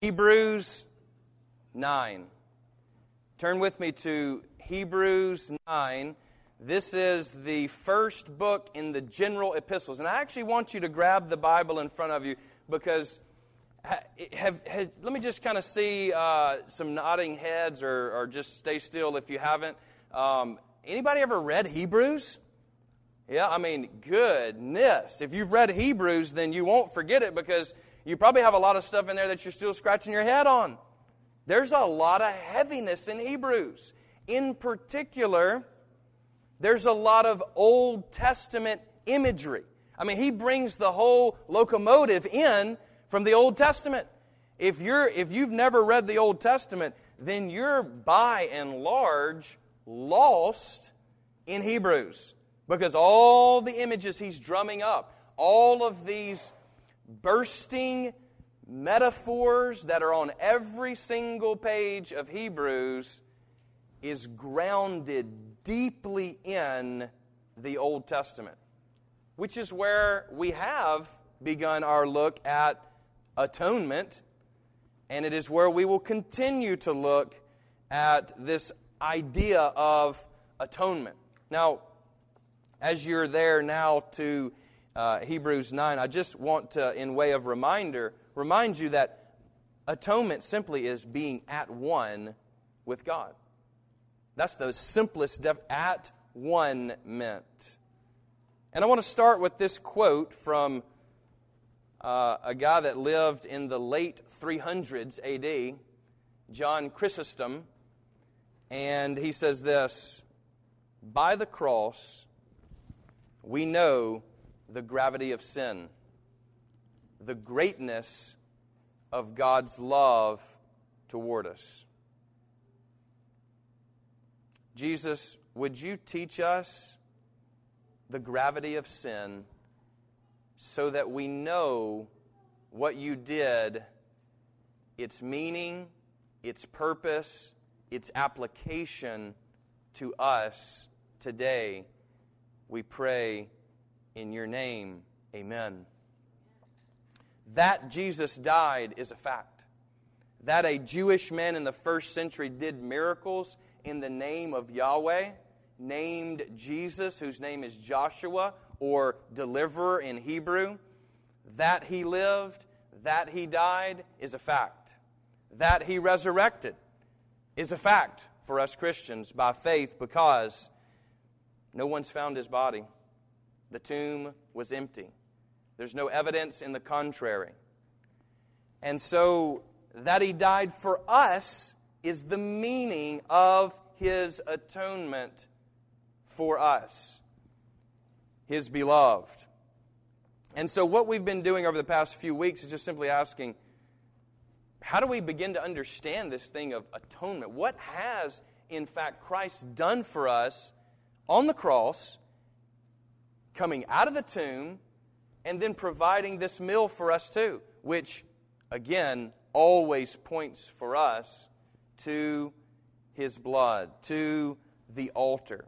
Hebrews 9. Turn with me to Hebrews 9. This is the first book in the general epistles. And I actually want you to grab the Bible in front of you because have, have, let me just kind of see uh, some nodding heads or, or, just stay still if you haven't. Um, anybody ever read Hebrews? Yeah, I mean, goodness. If you've read Hebrews, then you won't forget it because you probably have a lot of stuff in there that you're still scratching your head on. There's a lot of heaviness in Hebrews. In particular, there's a lot of Old Testament imagery. I mean, he brings the whole locomotive in from the Old Testament. If, you're, if you've never read the Old Testament, then you're by and large lost in Hebrews because all the images he's drumming up, all of these bursting metaphors that are on every single page of Hebrews is grounded deeply in the Old Testament, which is where we have begun our look at atonement, and it is where we will continue to look at this idea of atonement. Now, as you're there now to uh, Hebrews 9, I just want to, in way of reminder, remind you that atonement simply is being at one with God. That's the simplest def- at one meant. And I want to start with this quote from uh, a guy that lived in the late 300s AD, John Chrysostom. And he says this By the cross, we know the gravity of sin, the greatness of God's love toward us. Jesus, would you teach us the gravity of sin so that we know what you did, its meaning, its purpose, its application to us today? We pray in your name. Amen. That Jesus died is a fact. That a Jewish man in the first century did miracles in the name of Yahweh, named Jesus, whose name is Joshua, or deliverer in Hebrew, that he lived, that he died, is a fact. That he resurrected is a fact for us Christians by faith because no one's found his body. The tomb was empty. There's no evidence in the contrary. And so, that he died for us is the meaning of his atonement for us, his beloved. And so, what we've been doing over the past few weeks is just simply asking how do we begin to understand this thing of atonement? What has, in fact, Christ done for us on the cross? Coming out of the tomb and then providing this meal for us too, which, again, always points for us to his blood, to the altar.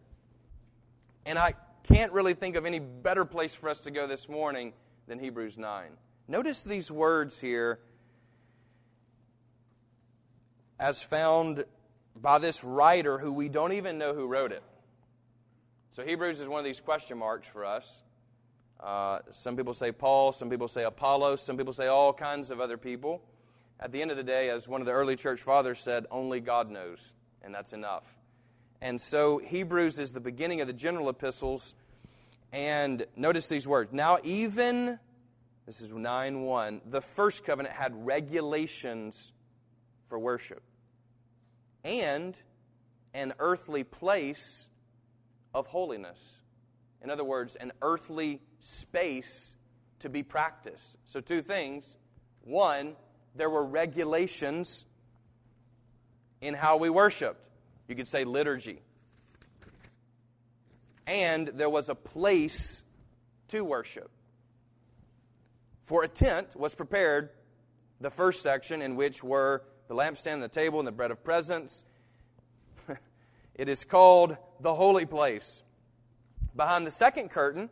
And I can't really think of any better place for us to go this morning than Hebrews 9. Notice these words here as found by this writer who we don't even know who wrote it. So Hebrews is one of these question marks for us. Uh, some people say Paul, some people say Apollos, some people say all kinds of other people. At the end of the day, as one of the early church fathers said, only God knows, and that's enough. And so Hebrews is the beginning of the general epistles. And notice these words. Now, even, this is 9 1, the first covenant had regulations for worship and an earthly place of holiness. In other words, an earthly space to be practiced. So, two things. One, there were regulations in how we worshiped. You could say liturgy. And there was a place to worship. For a tent was prepared, the first section, in which were the lampstand, the table, and the bread of presence. It is called the holy place. Behind the second curtain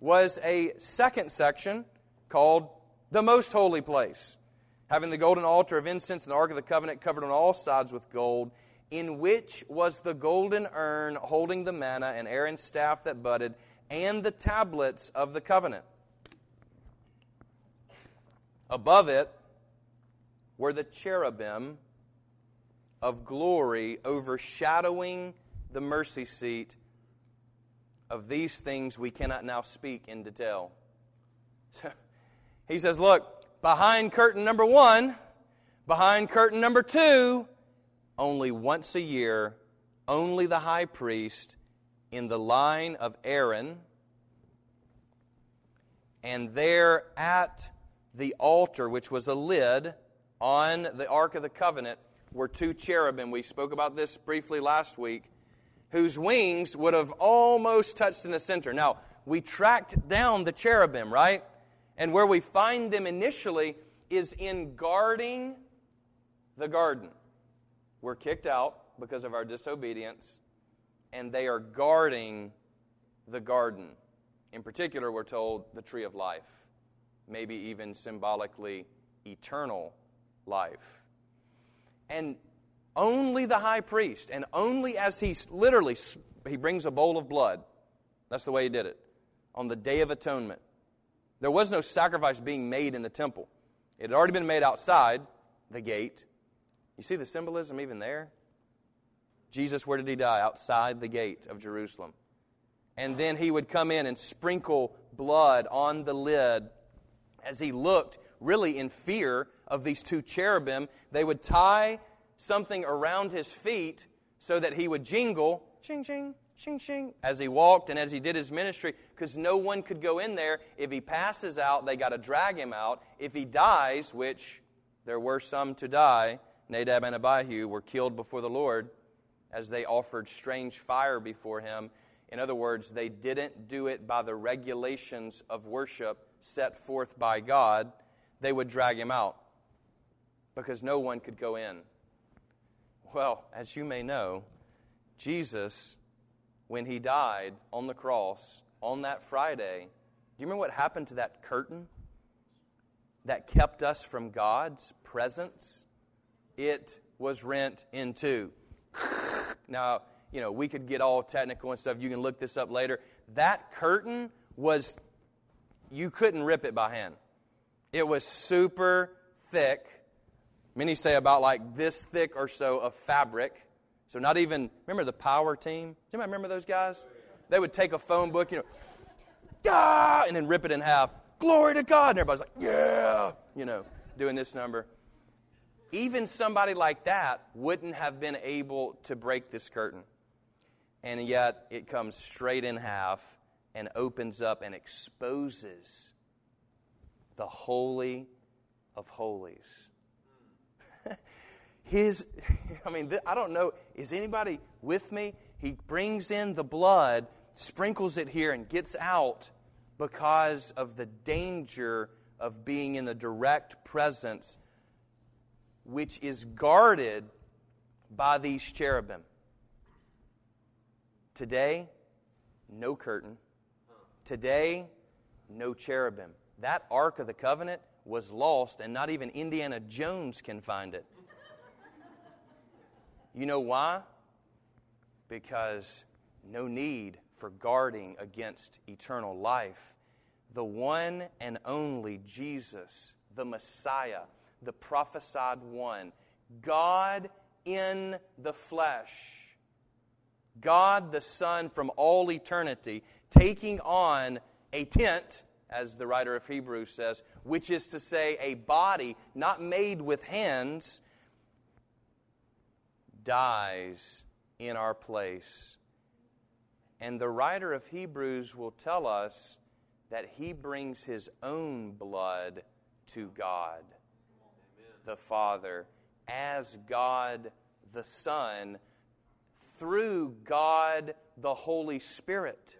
was a second section called the most holy place. having the golden altar of incense and the ark of the covenant covered on all sides with gold, in which was the golden urn holding the manna and Aaron's staff that budded, and the tablets of the covenant. Above it were the cherubim of glory overshadowing the mercy seat. Of these things we cannot now speak in detail. So, he says, Look, behind curtain number one, behind curtain number two, only once a year, only the high priest in the line of Aaron, and there at the altar, which was a lid on the Ark of the Covenant, were two cherubim. We spoke about this briefly last week, whose wings would have almost touched in the center. Now, we tracked down the cherubim, right? And where we find them initially is in guarding the garden. We're kicked out because of our disobedience, and they are guarding the garden. In particular, we're told the tree of life, maybe even symbolically eternal life. And only the high priest, and only as he literally he brings a bowl of blood. That's the way he did it on the day of atonement. There was no sacrifice being made in the temple. It had already been made outside the gate. You see the symbolism even there? Jesus, where did he die? Outside the gate of Jerusalem. And then he would come in and sprinkle blood on the lid as he looked really in fear of these two cherubim. They would tie something around his feet so that he would jingle, ching, ching, ching, ching, as he walked and as he did his ministry, because no one could go in there. If he passes out, they got to drag him out. If he dies, which there were some to die, Nadab and Abihu were killed before the Lord as they offered strange fire before him. In other words, they didn't do it by the regulations of worship set forth by God. They would drag him out because no one could go in. Well, as you may know, Jesus, when he died on the cross on that Friday, do you remember what happened to that curtain that kept us from God's presence? It was rent in two. now, you know, we could get all technical and stuff. You can look this up later. That curtain was, you couldn't rip it by hand. It was super thick Many say about like this thick or so of fabric. So not even, remember the power team? Do you remember those guys? They would take a phone book, you know, ah, and then rip it in half. Glory to God. And everybody's like, yeah, you know, doing this number. Even somebody like that wouldn't have been able to break this curtain. And yet it comes straight in half and opens up and exposes the Holy of Holies his, I mean, I don't know, is anybody with me? He brings in the blood, sprinkles it here, and gets out because of the danger of being in the direct presence, which is guarded by these cherubim. Today, no curtain. Today, no cherubim. That Ark of the Covenant was lost, and not even Indiana Jones can find it. You know why? Because no need for guarding against eternal life. The one and only Jesus, the Messiah, the prophesied one, God in the flesh, God the Son from all eternity, taking on a tent, as the writer of Hebrews says, which is to say, a body not made with hands, dies in our place. And the writer of Hebrews will tell us that he brings his own blood to God, Amen. the Father, as God the Son, through God the Holy Spirit.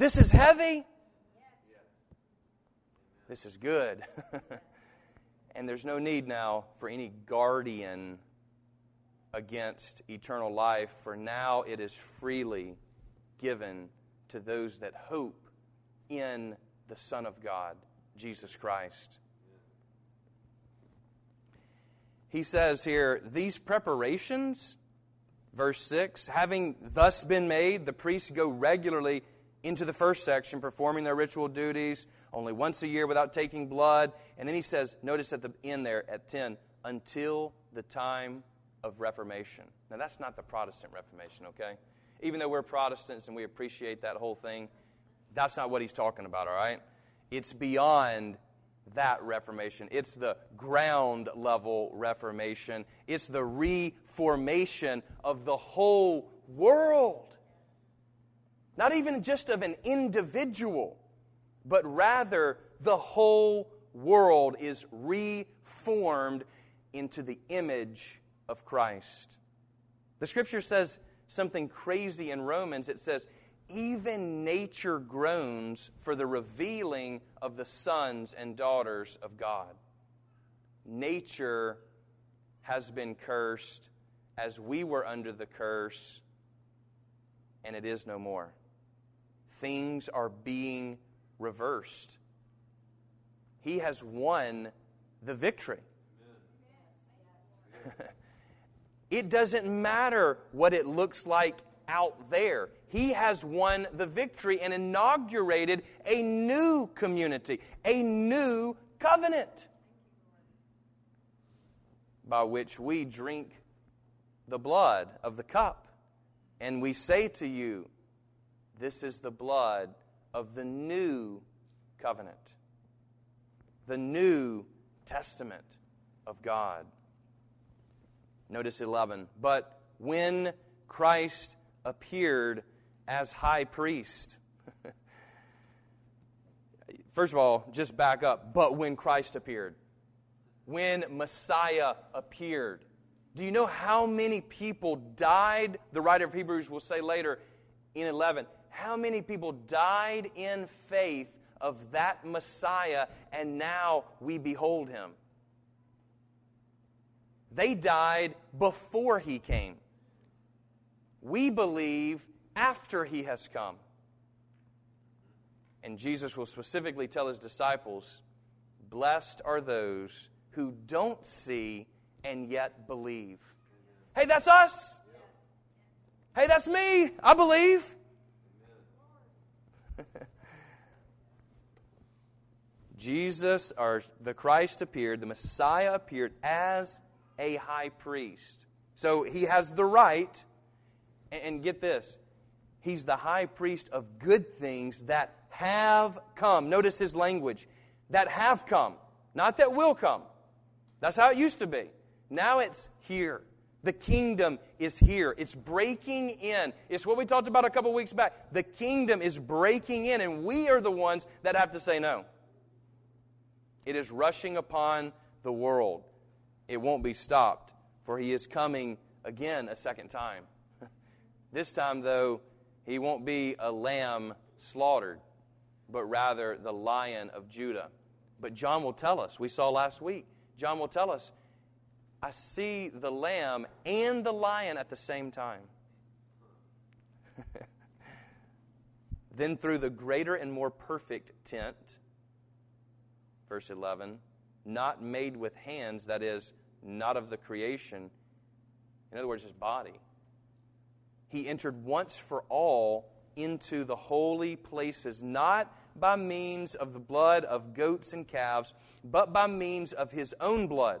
This is heavy. This is good. And there's no need now for any guardian against eternal life, for now it is freely given to those that hope in the Son of God, Jesus Christ. he says here, these preparations, verse 6, having thus been made, the priests go regularly into the first section, performing their ritual duties only once a year without taking blood. And then he says, notice at the end there at 10, until the time of Reformation. Now, that's not the Protestant Reformation, okay? Even though we're Protestants and we appreciate that whole thing, that's not what he's talking about, all right? It's beyond that Reformation. It's the ground level Reformation. It's the reformation of the whole world. Not even just of an individual, but rather the whole world is reformed into the image of Christ. The scripture says something crazy in Romans. It says, even nature groans for the revealing of the sons and daughters of God. Nature has been cursed as we were under the curse, and it is no more. Things are being reversed. He has won the victory. it doesn't matter what it looks like out there. He has won the victory and inaugurated a new community, a new covenant by which we drink the blood of the cup. And we say to you, This is the blood of the new covenant, the new testament of God. Notice 11. But when Christ appeared as high priest. First of all, just back up. But when Christ appeared, when Messiah appeared, do you know how many people died? The writer of Hebrews will say later in 11, how many people died in faith of that Messiah, and now we behold him? They died before he came. We believe after he has come. And Jesus will specifically tell his disciples, Blessed are those who don't see and yet believe. Hey, that's us. Hey, that's me. I believe. Jesus, or the Christ appeared, the Messiah appeared as a high priest. So he has the right and get this He's the high priest of good things that have come. Notice his language that have come, not that will come. That's how it used to be. Now it's here. The kingdom is here. It's breaking in. It's what we talked about a couple weeks back. The kingdom is breaking in, and we are the ones that have to say no. It is rushing upon the world. It won't be stopped, for he is coming again a second time. This time, though, he won't be a lamb slaughtered, but rather the lion of Judah. But John will tell us, we saw last week, John will tell us, I see the lamb and the lion at the same time. then through the greater and more perfect tent, verse 11, not made with hands, that is, not of the creation, in other words, his body he entered once for all into the holy places, not by means of the blood of goats and calves, but by means of his own blood,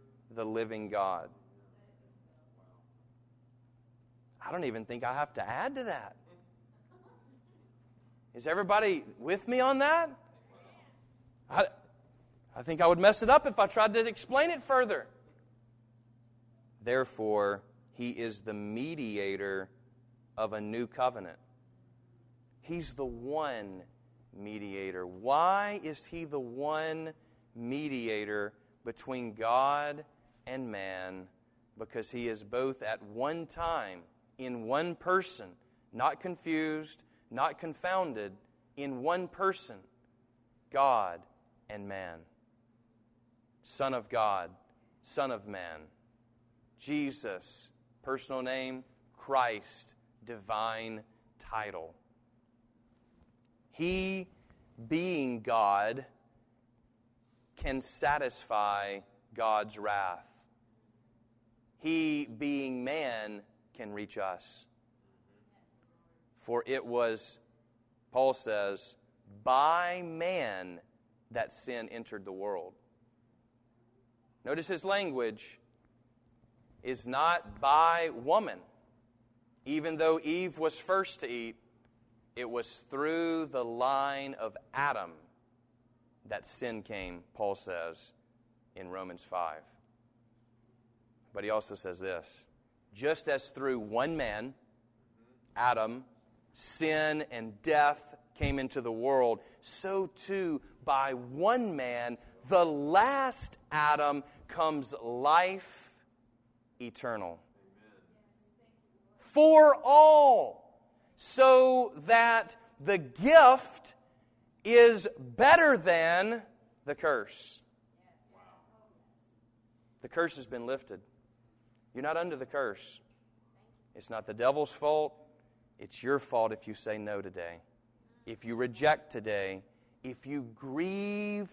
the living God. I don't even think I have to add to that. Is everybody with me on that? I, I think I would mess it up if I tried to explain it further. Therefore, he is the mediator of a new covenant. He's the one mediator. Why is he the one mediator between God and man because he is both at one time in one person, not confused, not confounded, in one person, God and man. Son of God, Son of man. Jesus, personal name, Christ, divine title. He, being God, can satisfy God's wrath. He, being man, can reach us. For it was, Paul says, by man that sin entered the world. Notice his language is not by woman. Even though Eve was first to eat, it was through the line of Adam that sin came, Paul says in Romans 5. But he also says this just as through one man, Adam, sin and death came into the world, so too by one man, the last Adam, comes life eternal. For all, so that the gift is better than the curse. The curse has been lifted. You're not under the curse. It's not the devil's fault. It's your fault if you say no today. If you reject today. If you grieve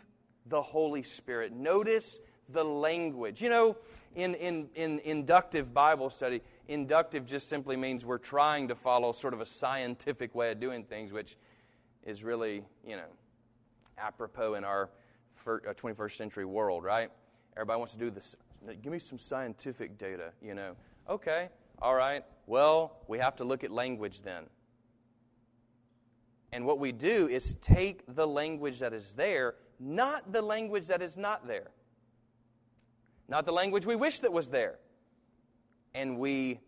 the Holy Spirit. Notice the language. You know, in, in, in inductive Bible study, inductive just simply means we're trying to follow sort of a scientific way of doing things, which is really, you know, apropos in our 21st uh, century world, right? Everybody wants to do this. Give me some scientific data, you know. Okay, all right. Well, we have to look at language then. And what we do is take the language that is there, not the language that is not there, not the language we wish that was there. And we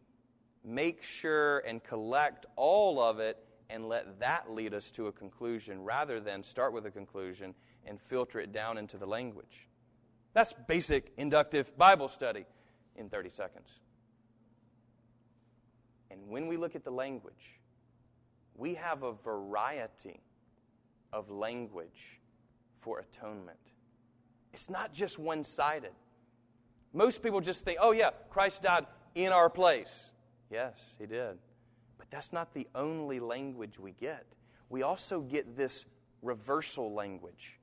make sure and collect all of it and let that lead us to a conclusion rather than start with a conclusion and filter it down into the language. That's basic inductive Bible study in 30 seconds. And when we look at the language, we have a variety of language for atonement. It's not just one sided. Most people just think, oh, yeah, Christ died in our place. Yes, he did. But that's not the only language we get. We also get this reversal language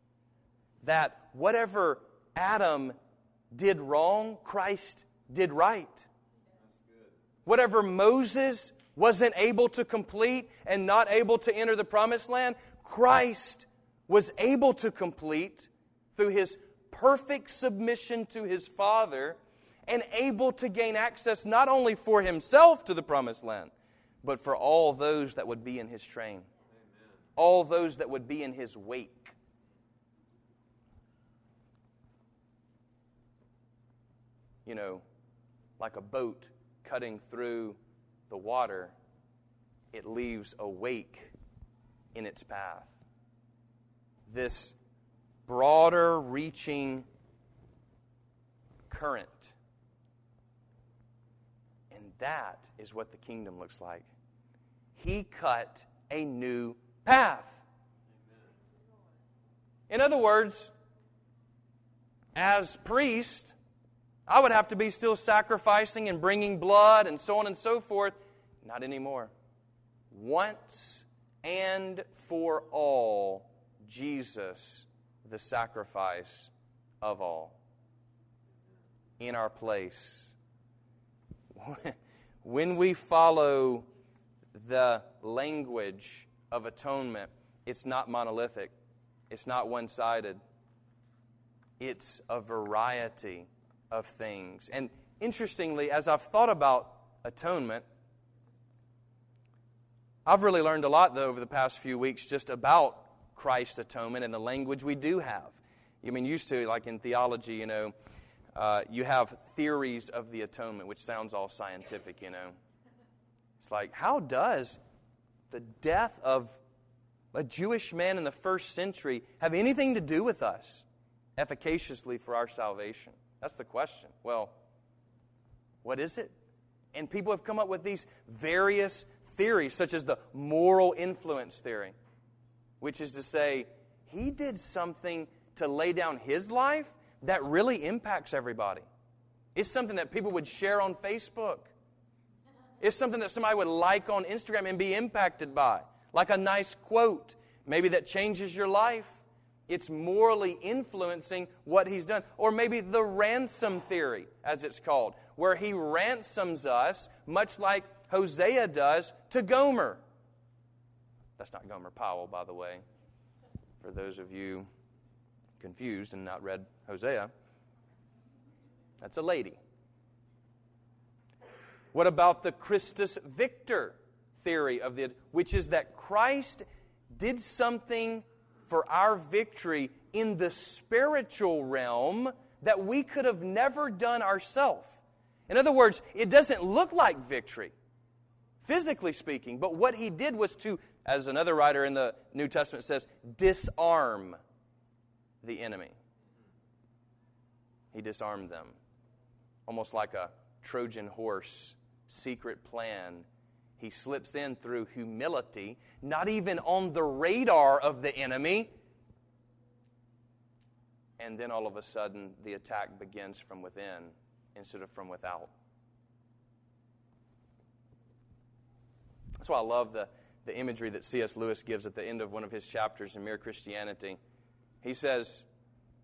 that whatever Adam did wrong, Christ did right. Whatever Moses wasn't able to complete and not able to enter the promised land, Christ was able to complete through his perfect submission to his Father and able to gain access not only for himself to the promised land, but for all those that would be in his train, all those that would be in his wake. You know, like a boat cutting through the water, it leaves a wake in its path. This broader reaching current And that is what the kingdom looks like. He cut a new path. In other words, as priest, I would have to be still sacrificing and bringing blood and so on and so forth. Not anymore. Once and for all, Jesus, the sacrifice of all, in our place. when we follow the language of atonement, it's not monolithic, it's not one sided, it's a variety of things. And interestingly, as I've thought about atonement, I've really learned a lot, though, over the past few weeks just about Christ's atonement and the language we do have. I mean, used to, like in theology, you know, uh, you have theories of the atonement, which sounds all scientific, you know. It's like, how does the death of a Jewish man in the first century have anything to do with us efficaciously for our salvation? That's the question. Well, what is it? And people have come up with these various theories, such as the moral influence theory, which is to say, he did something to lay down his life that really impacts everybody. It's something that people would share on Facebook. It's something that somebody would like on Instagram and be impacted by, like a nice quote, maybe that changes your life. It's morally influencing what he's done. Or maybe the ransom theory, as it's called, where he ransoms us, much like Hosea does to Gomer. That's not Gomer Pyle, by the way, for those of you confused and not read Hosea. That's a lady. What about the Christus Victor theory of the which is that Christ did something for our victory in the spiritual realm that we could have never done ourselves. In other words, it doesn't look like victory, physically speaking, but what he did was to, as another writer in the New Testament says, disarm the enemy. He disarmed them, almost like a Trojan horse secret plan he slips in through humility, not even on the radar of the enemy. And then all of a sudden, the attack begins from within instead of from without. That's why I love the, the imagery that C.S. Lewis gives at the end of one of his chapters in Mere Christianity. He says,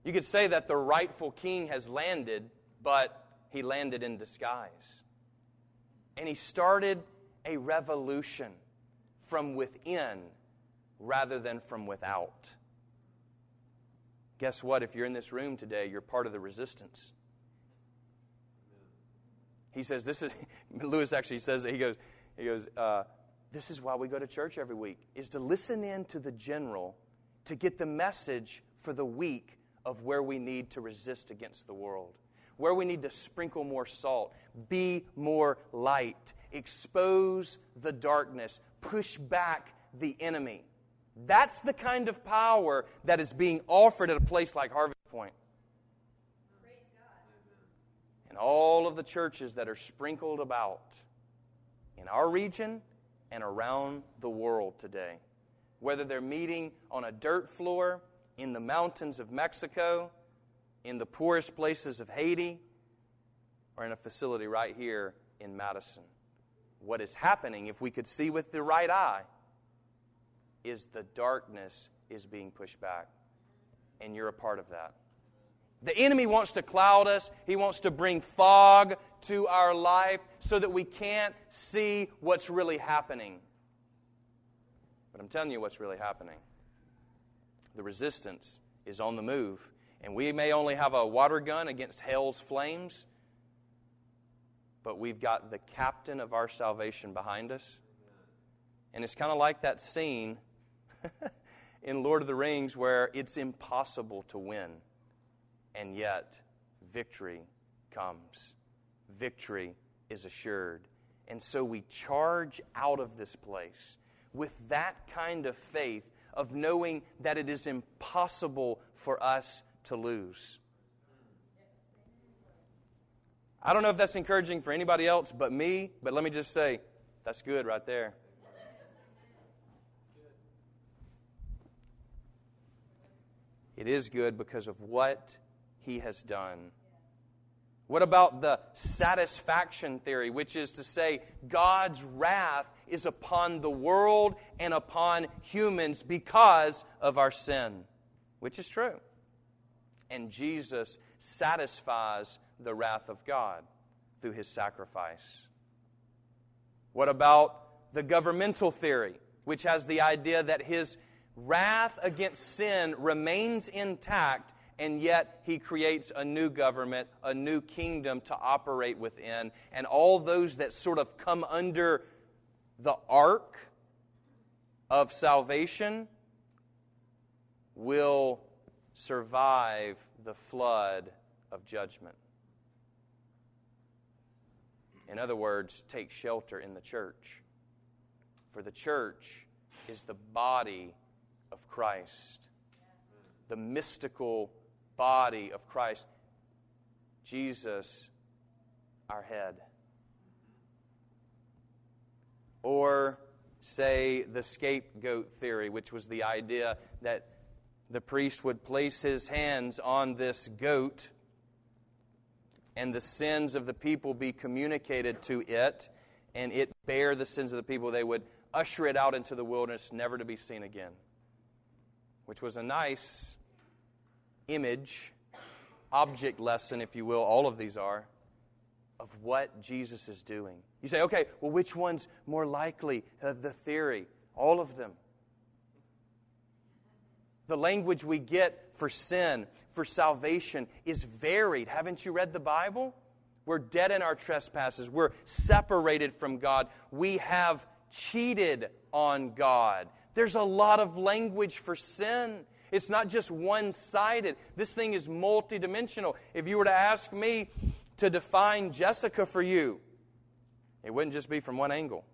You could say that the rightful king has landed, but he landed in disguise. And he started a revolution from within rather than from without. Guess what? If you're in this room today, you're part of the resistance. He says, This is, Lewis actually says. He goes, he goes uh, This is why we go to church every week, is to listen in to the general to get the message for the week of where we need to resist against the world where we need to sprinkle more salt, be more light, expose the darkness, push back the enemy. That's the kind of power that is being offered at a place like Harvest Point. And all of the churches that are sprinkled about in our region and around the world today. Whether they're meeting on a dirt floor in the mountains of Mexico, in the poorest places of Haiti or in a facility right here in Madison. What is happening, if we could see with the right eye, is the darkness is being pushed back. And you're a part of that. The enemy wants to cloud us. He wants to bring fog to our life so that we can't see what's really happening. But I'm telling you what's really happening. The resistance is on the move. And we may only have a water gun against hell's flames, but we've got the captain of our salvation behind us. And it's kind of like that scene in Lord of the Rings where it's impossible to win, and yet victory comes. Victory is assured. And so we charge out of this place with that kind of faith of knowing that it is impossible for us to lose. I don't know if that's encouraging for anybody else but me, but let me just say, that's good right there. It is good because of what he has done. What about the satisfaction theory, which is to say God's wrath is upon the world and upon humans because of our sin? Which is true and Jesus satisfies the wrath of God through his sacrifice. What about the governmental theory, which has the idea that his wrath against sin remains intact, and yet he creates a new government, a new kingdom to operate within, and all those that sort of come under the ark of salvation will survive the flood of judgment. In other words, take shelter in the church. For the church is the body of Christ, the mystical body of Christ. Jesus our head. Or say the scapegoat theory, which was the idea that the priest would place his hands on this goat and the sins of the people be communicated to it and it bear the sins of the people. They would usher it out into the wilderness, never to be seen again. Which was a nice image, object lesson, if you will, all of these are, of what Jesus is doing. You say, okay, well, which one's more likely? Uh, the theory. All of them. The language we get for sin, for salvation, is varied. Haven't you read the Bible? We're dead in our trespasses. We're separated from God. We have cheated on God. There's a lot of language for sin. It's not just one sided. This thing is multidimensional. If you were to ask me to define Jessica for you, it wouldn't just be from one angle.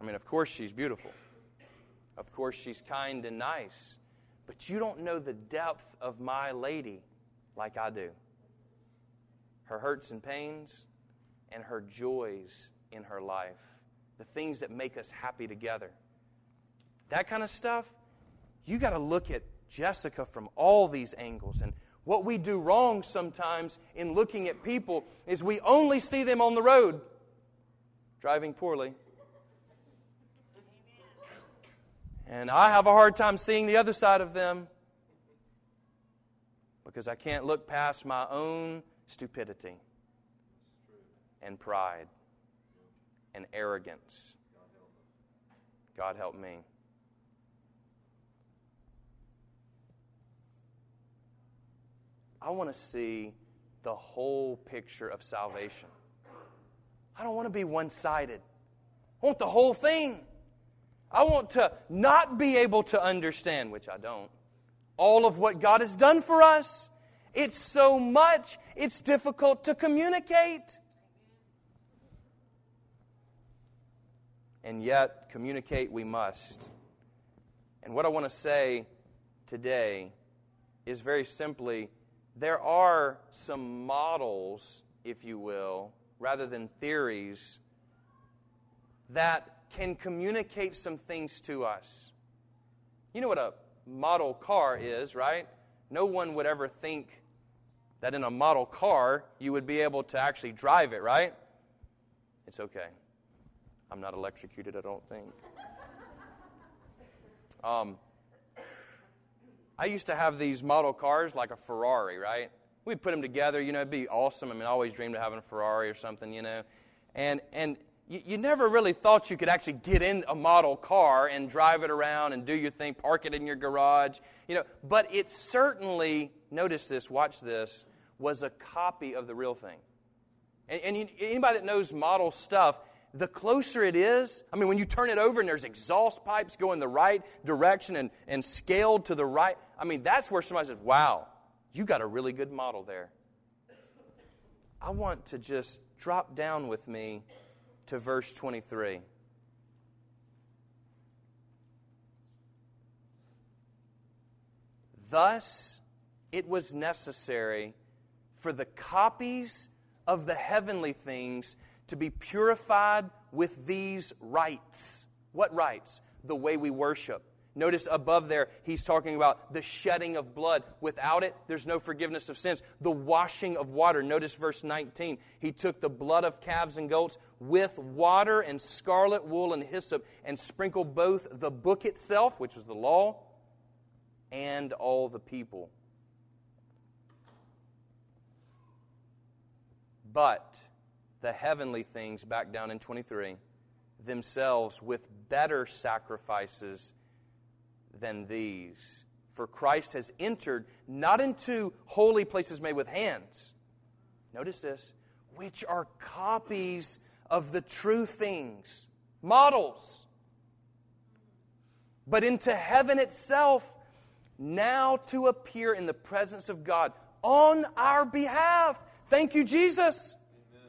I mean, of course, she's beautiful. Of course, she's kind and nice. But you don't know the depth of my lady like I do. Her hurts and pains and her joys in her life, the things that make us happy together. That kind of stuff, you got to look at Jessica from all these angles. And what we do wrong sometimes in looking at people is we only see them on the road driving poorly. And I have a hard time seeing the other side of them because I can't look past my own stupidity and pride and arrogance. God help me. I want to see the whole picture of salvation. I don't want to be one sided. I want the whole thing. I want to not be able to understand, which I don't, all of what God has done for us. It's so much, it's difficult to communicate. And yet, communicate we must. And what I want to say today is very simply there are some models, if you will, rather than theories, that can communicate some things to us. You know what a model car is, right? No one would ever think that in a model car you would be able to actually drive it, right? It's okay. I'm not electrocuted, I don't think. Um, I used to have these model cars like a Ferrari, right? We'd put them together, you know, it'd be awesome. I mean, I always dreamed of having a Ferrari or something, you know. And, and you, you never really thought you could actually get in a model car and drive it around and do your thing, park it in your garage, you know. But it certainly, notice this, watch this, was a copy of the real thing. And, and you, anybody that knows model stuff, the closer it is, I mean, when you turn it over and there's exhaust pipes going the right direction and, and scaled to the right, I mean, that's where somebody says, wow, you got a really good model there. I want to just drop down with me to verse 23. Thus, it was necessary for the copies of the heavenly things to be purified with these rites. What rites? The way we worship, Notice above there, he's talking about the shedding of blood. Without it, there's no forgiveness of sins. The washing of water. Notice verse 19. He took the blood of calves and goats with water and scarlet wool and hyssop and sprinkled both the book itself, which was the law, and all the people. But the heavenly things, back down in 23, themselves with better sacrifices than these. For Christ has entered not into holy places made with hands. Notice this, which are copies of the true things, models, but into heaven itself, now to appear in the presence of God on our behalf. Thank you, Jesus. Amen.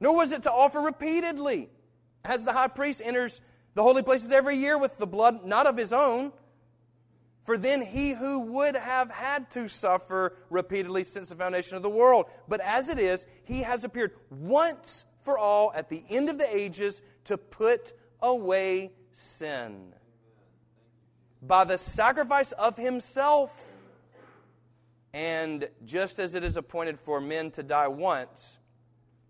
Nor was it to offer repeatedly, as the high priest enters the holy places every year with the blood not of his own, For then he who would have had to suffer repeatedly since the foundation of the world. But as it is, he has appeared once for all at the end of the ages to put away sin. By the sacrifice of himself. And just as it is appointed for men to die once,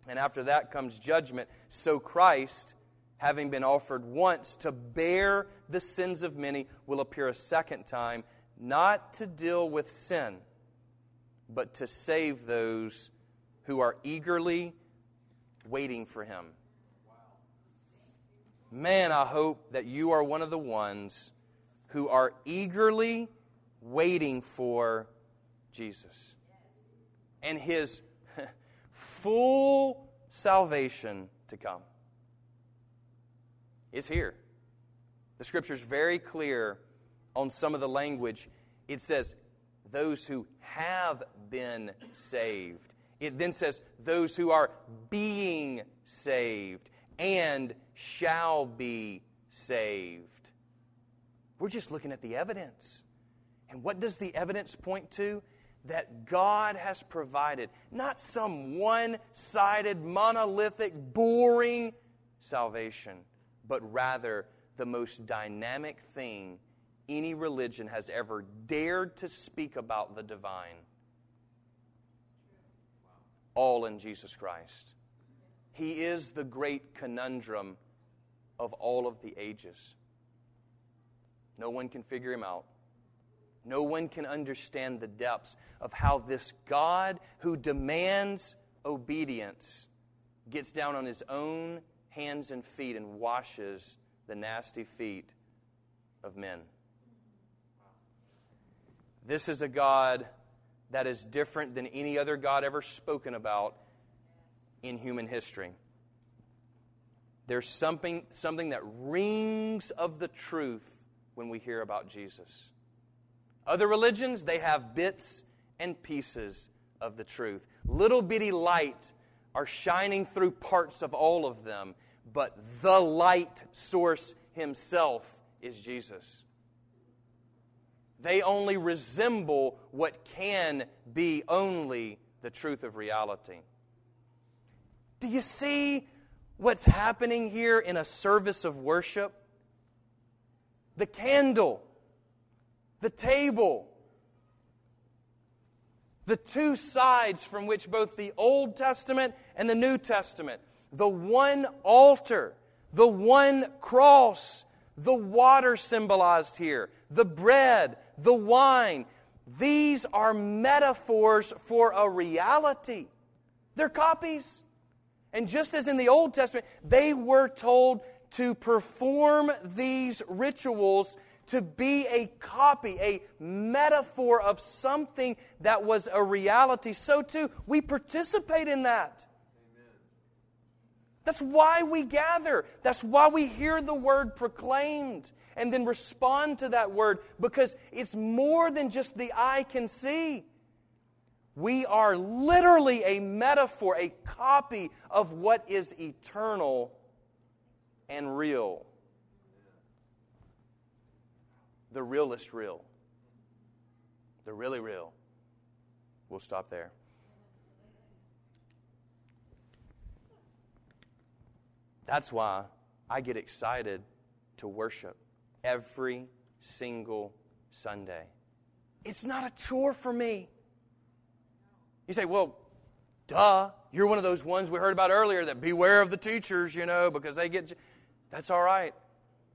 and after that comes judgment, so Christ having been offered once to bear the sins of many, will appear a second time, not to deal with sin, but to save those who are eagerly waiting for him. Man, I hope that you are one of the ones who are eagerly waiting for Jesus and his full salvation to come is here. The scripture is very clear on some of the language. It says, those who have been saved. It then says, those who are being saved and shall be saved. We're just looking at the evidence. And what does the evidence point to? That God has provided not some one sided, monolithic, boring salvation but rather the most dynamic thing any religion has ever dared to speak about the divine. All in Jesus Christ. He is the great conundrum of all of the ages. No one can figure him out. No one can understand the depths of how this God who demands obedience gets down on his own hands and feet and washes the nasty feet of men. This is a God that is different than any other God ever spoken about in human history. There's something, something that rings of the truth when we hear about Jesus. Other religions, they have bits and pieces of the truth. Little bitty light are shining through parts of all of them but the light source himself is Jesus. They only resemble what can be only the truth of reality. Do you see what's happening here in a service of worship? The candle, the table, the two sides from which both the Old Testament and the New Testament the one altar, the one cross, the water symbolized here, the bread, the wine. These are metaphors for a reality. They're copies. And just as in the Old Testament, they were told to perform these rituals to be a copy, a metaphor of something that was a reality. So too, we participate in that. That's why we gather. That's why we hear the word proclaimed and then respond to that word because it's more than just the eye can see. We are literally a metaphor, a copy of what is eternal and real. The realest real. The really real. We'll stop there. That's why I get excited to worship every single Sunday. It's not a chore for me. You say, well, duh, you're one of those ones we heard about earlier that beware of the teachers, you know, because they get. That's all right.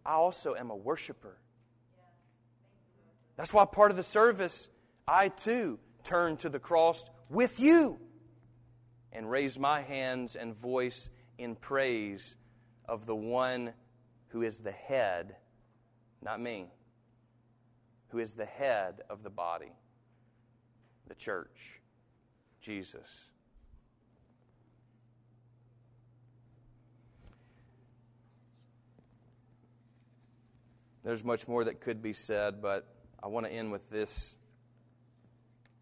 I also am a worshiper. That's why part of the service, I too turn to the cross with you and raise my hands and voice in praise of the one who is the head, not me, who is the head of the body, the church, Jesus. There's much more that could be said, but I want to end with this,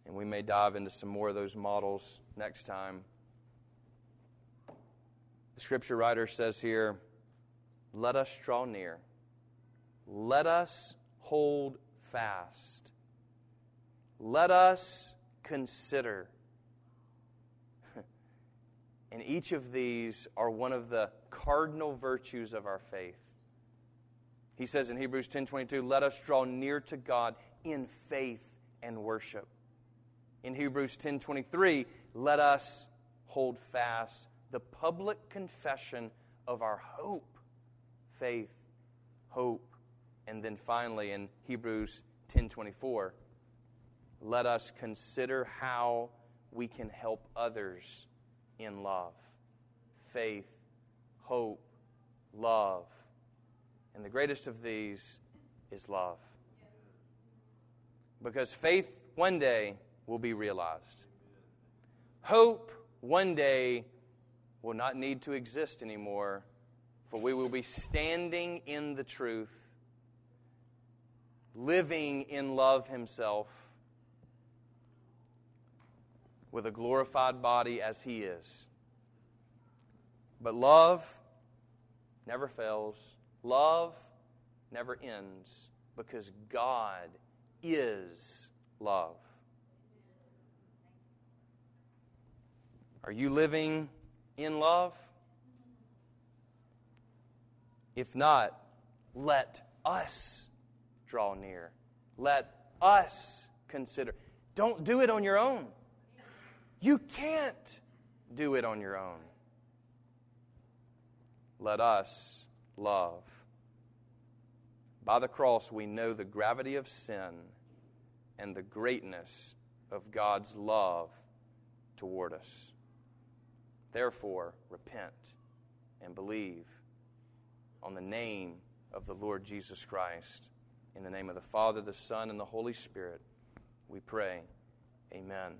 and we may dive into some more of those models next time. The scripture writer says here, let us draw near. Let us hold fast. Let us consider. and each of these are one of the cardinal virtues of our faith. He says in Hebrews 10:22, "Let us draw near to God in faith and worship." In Hebrews 10:23, "Let us hold fast the public confession of our hope, faith, hope, and then finally in Hebrews 10:24, let us consider how we can help others in love. Faith, hope, love. And the greatest of these is love. Because faith one day will be realized. Hope one day will not need to exist anymore, for we will be standing in the truth, living in love Himself, with a glorified body as He is. But love never fails, love never ends, because God is love. Are you living in love? If not, let us draw near. Let us consider. Don't do it on your own. You can't do it on your own. Let us love. By the cross, we know the gravity of sin and the greatness of God's love toward us. Therefore, repent and believe on the name of the Lord Jesus Christ. In the name of the Father, the Son, and the Holy Spirit, we pray. Amen.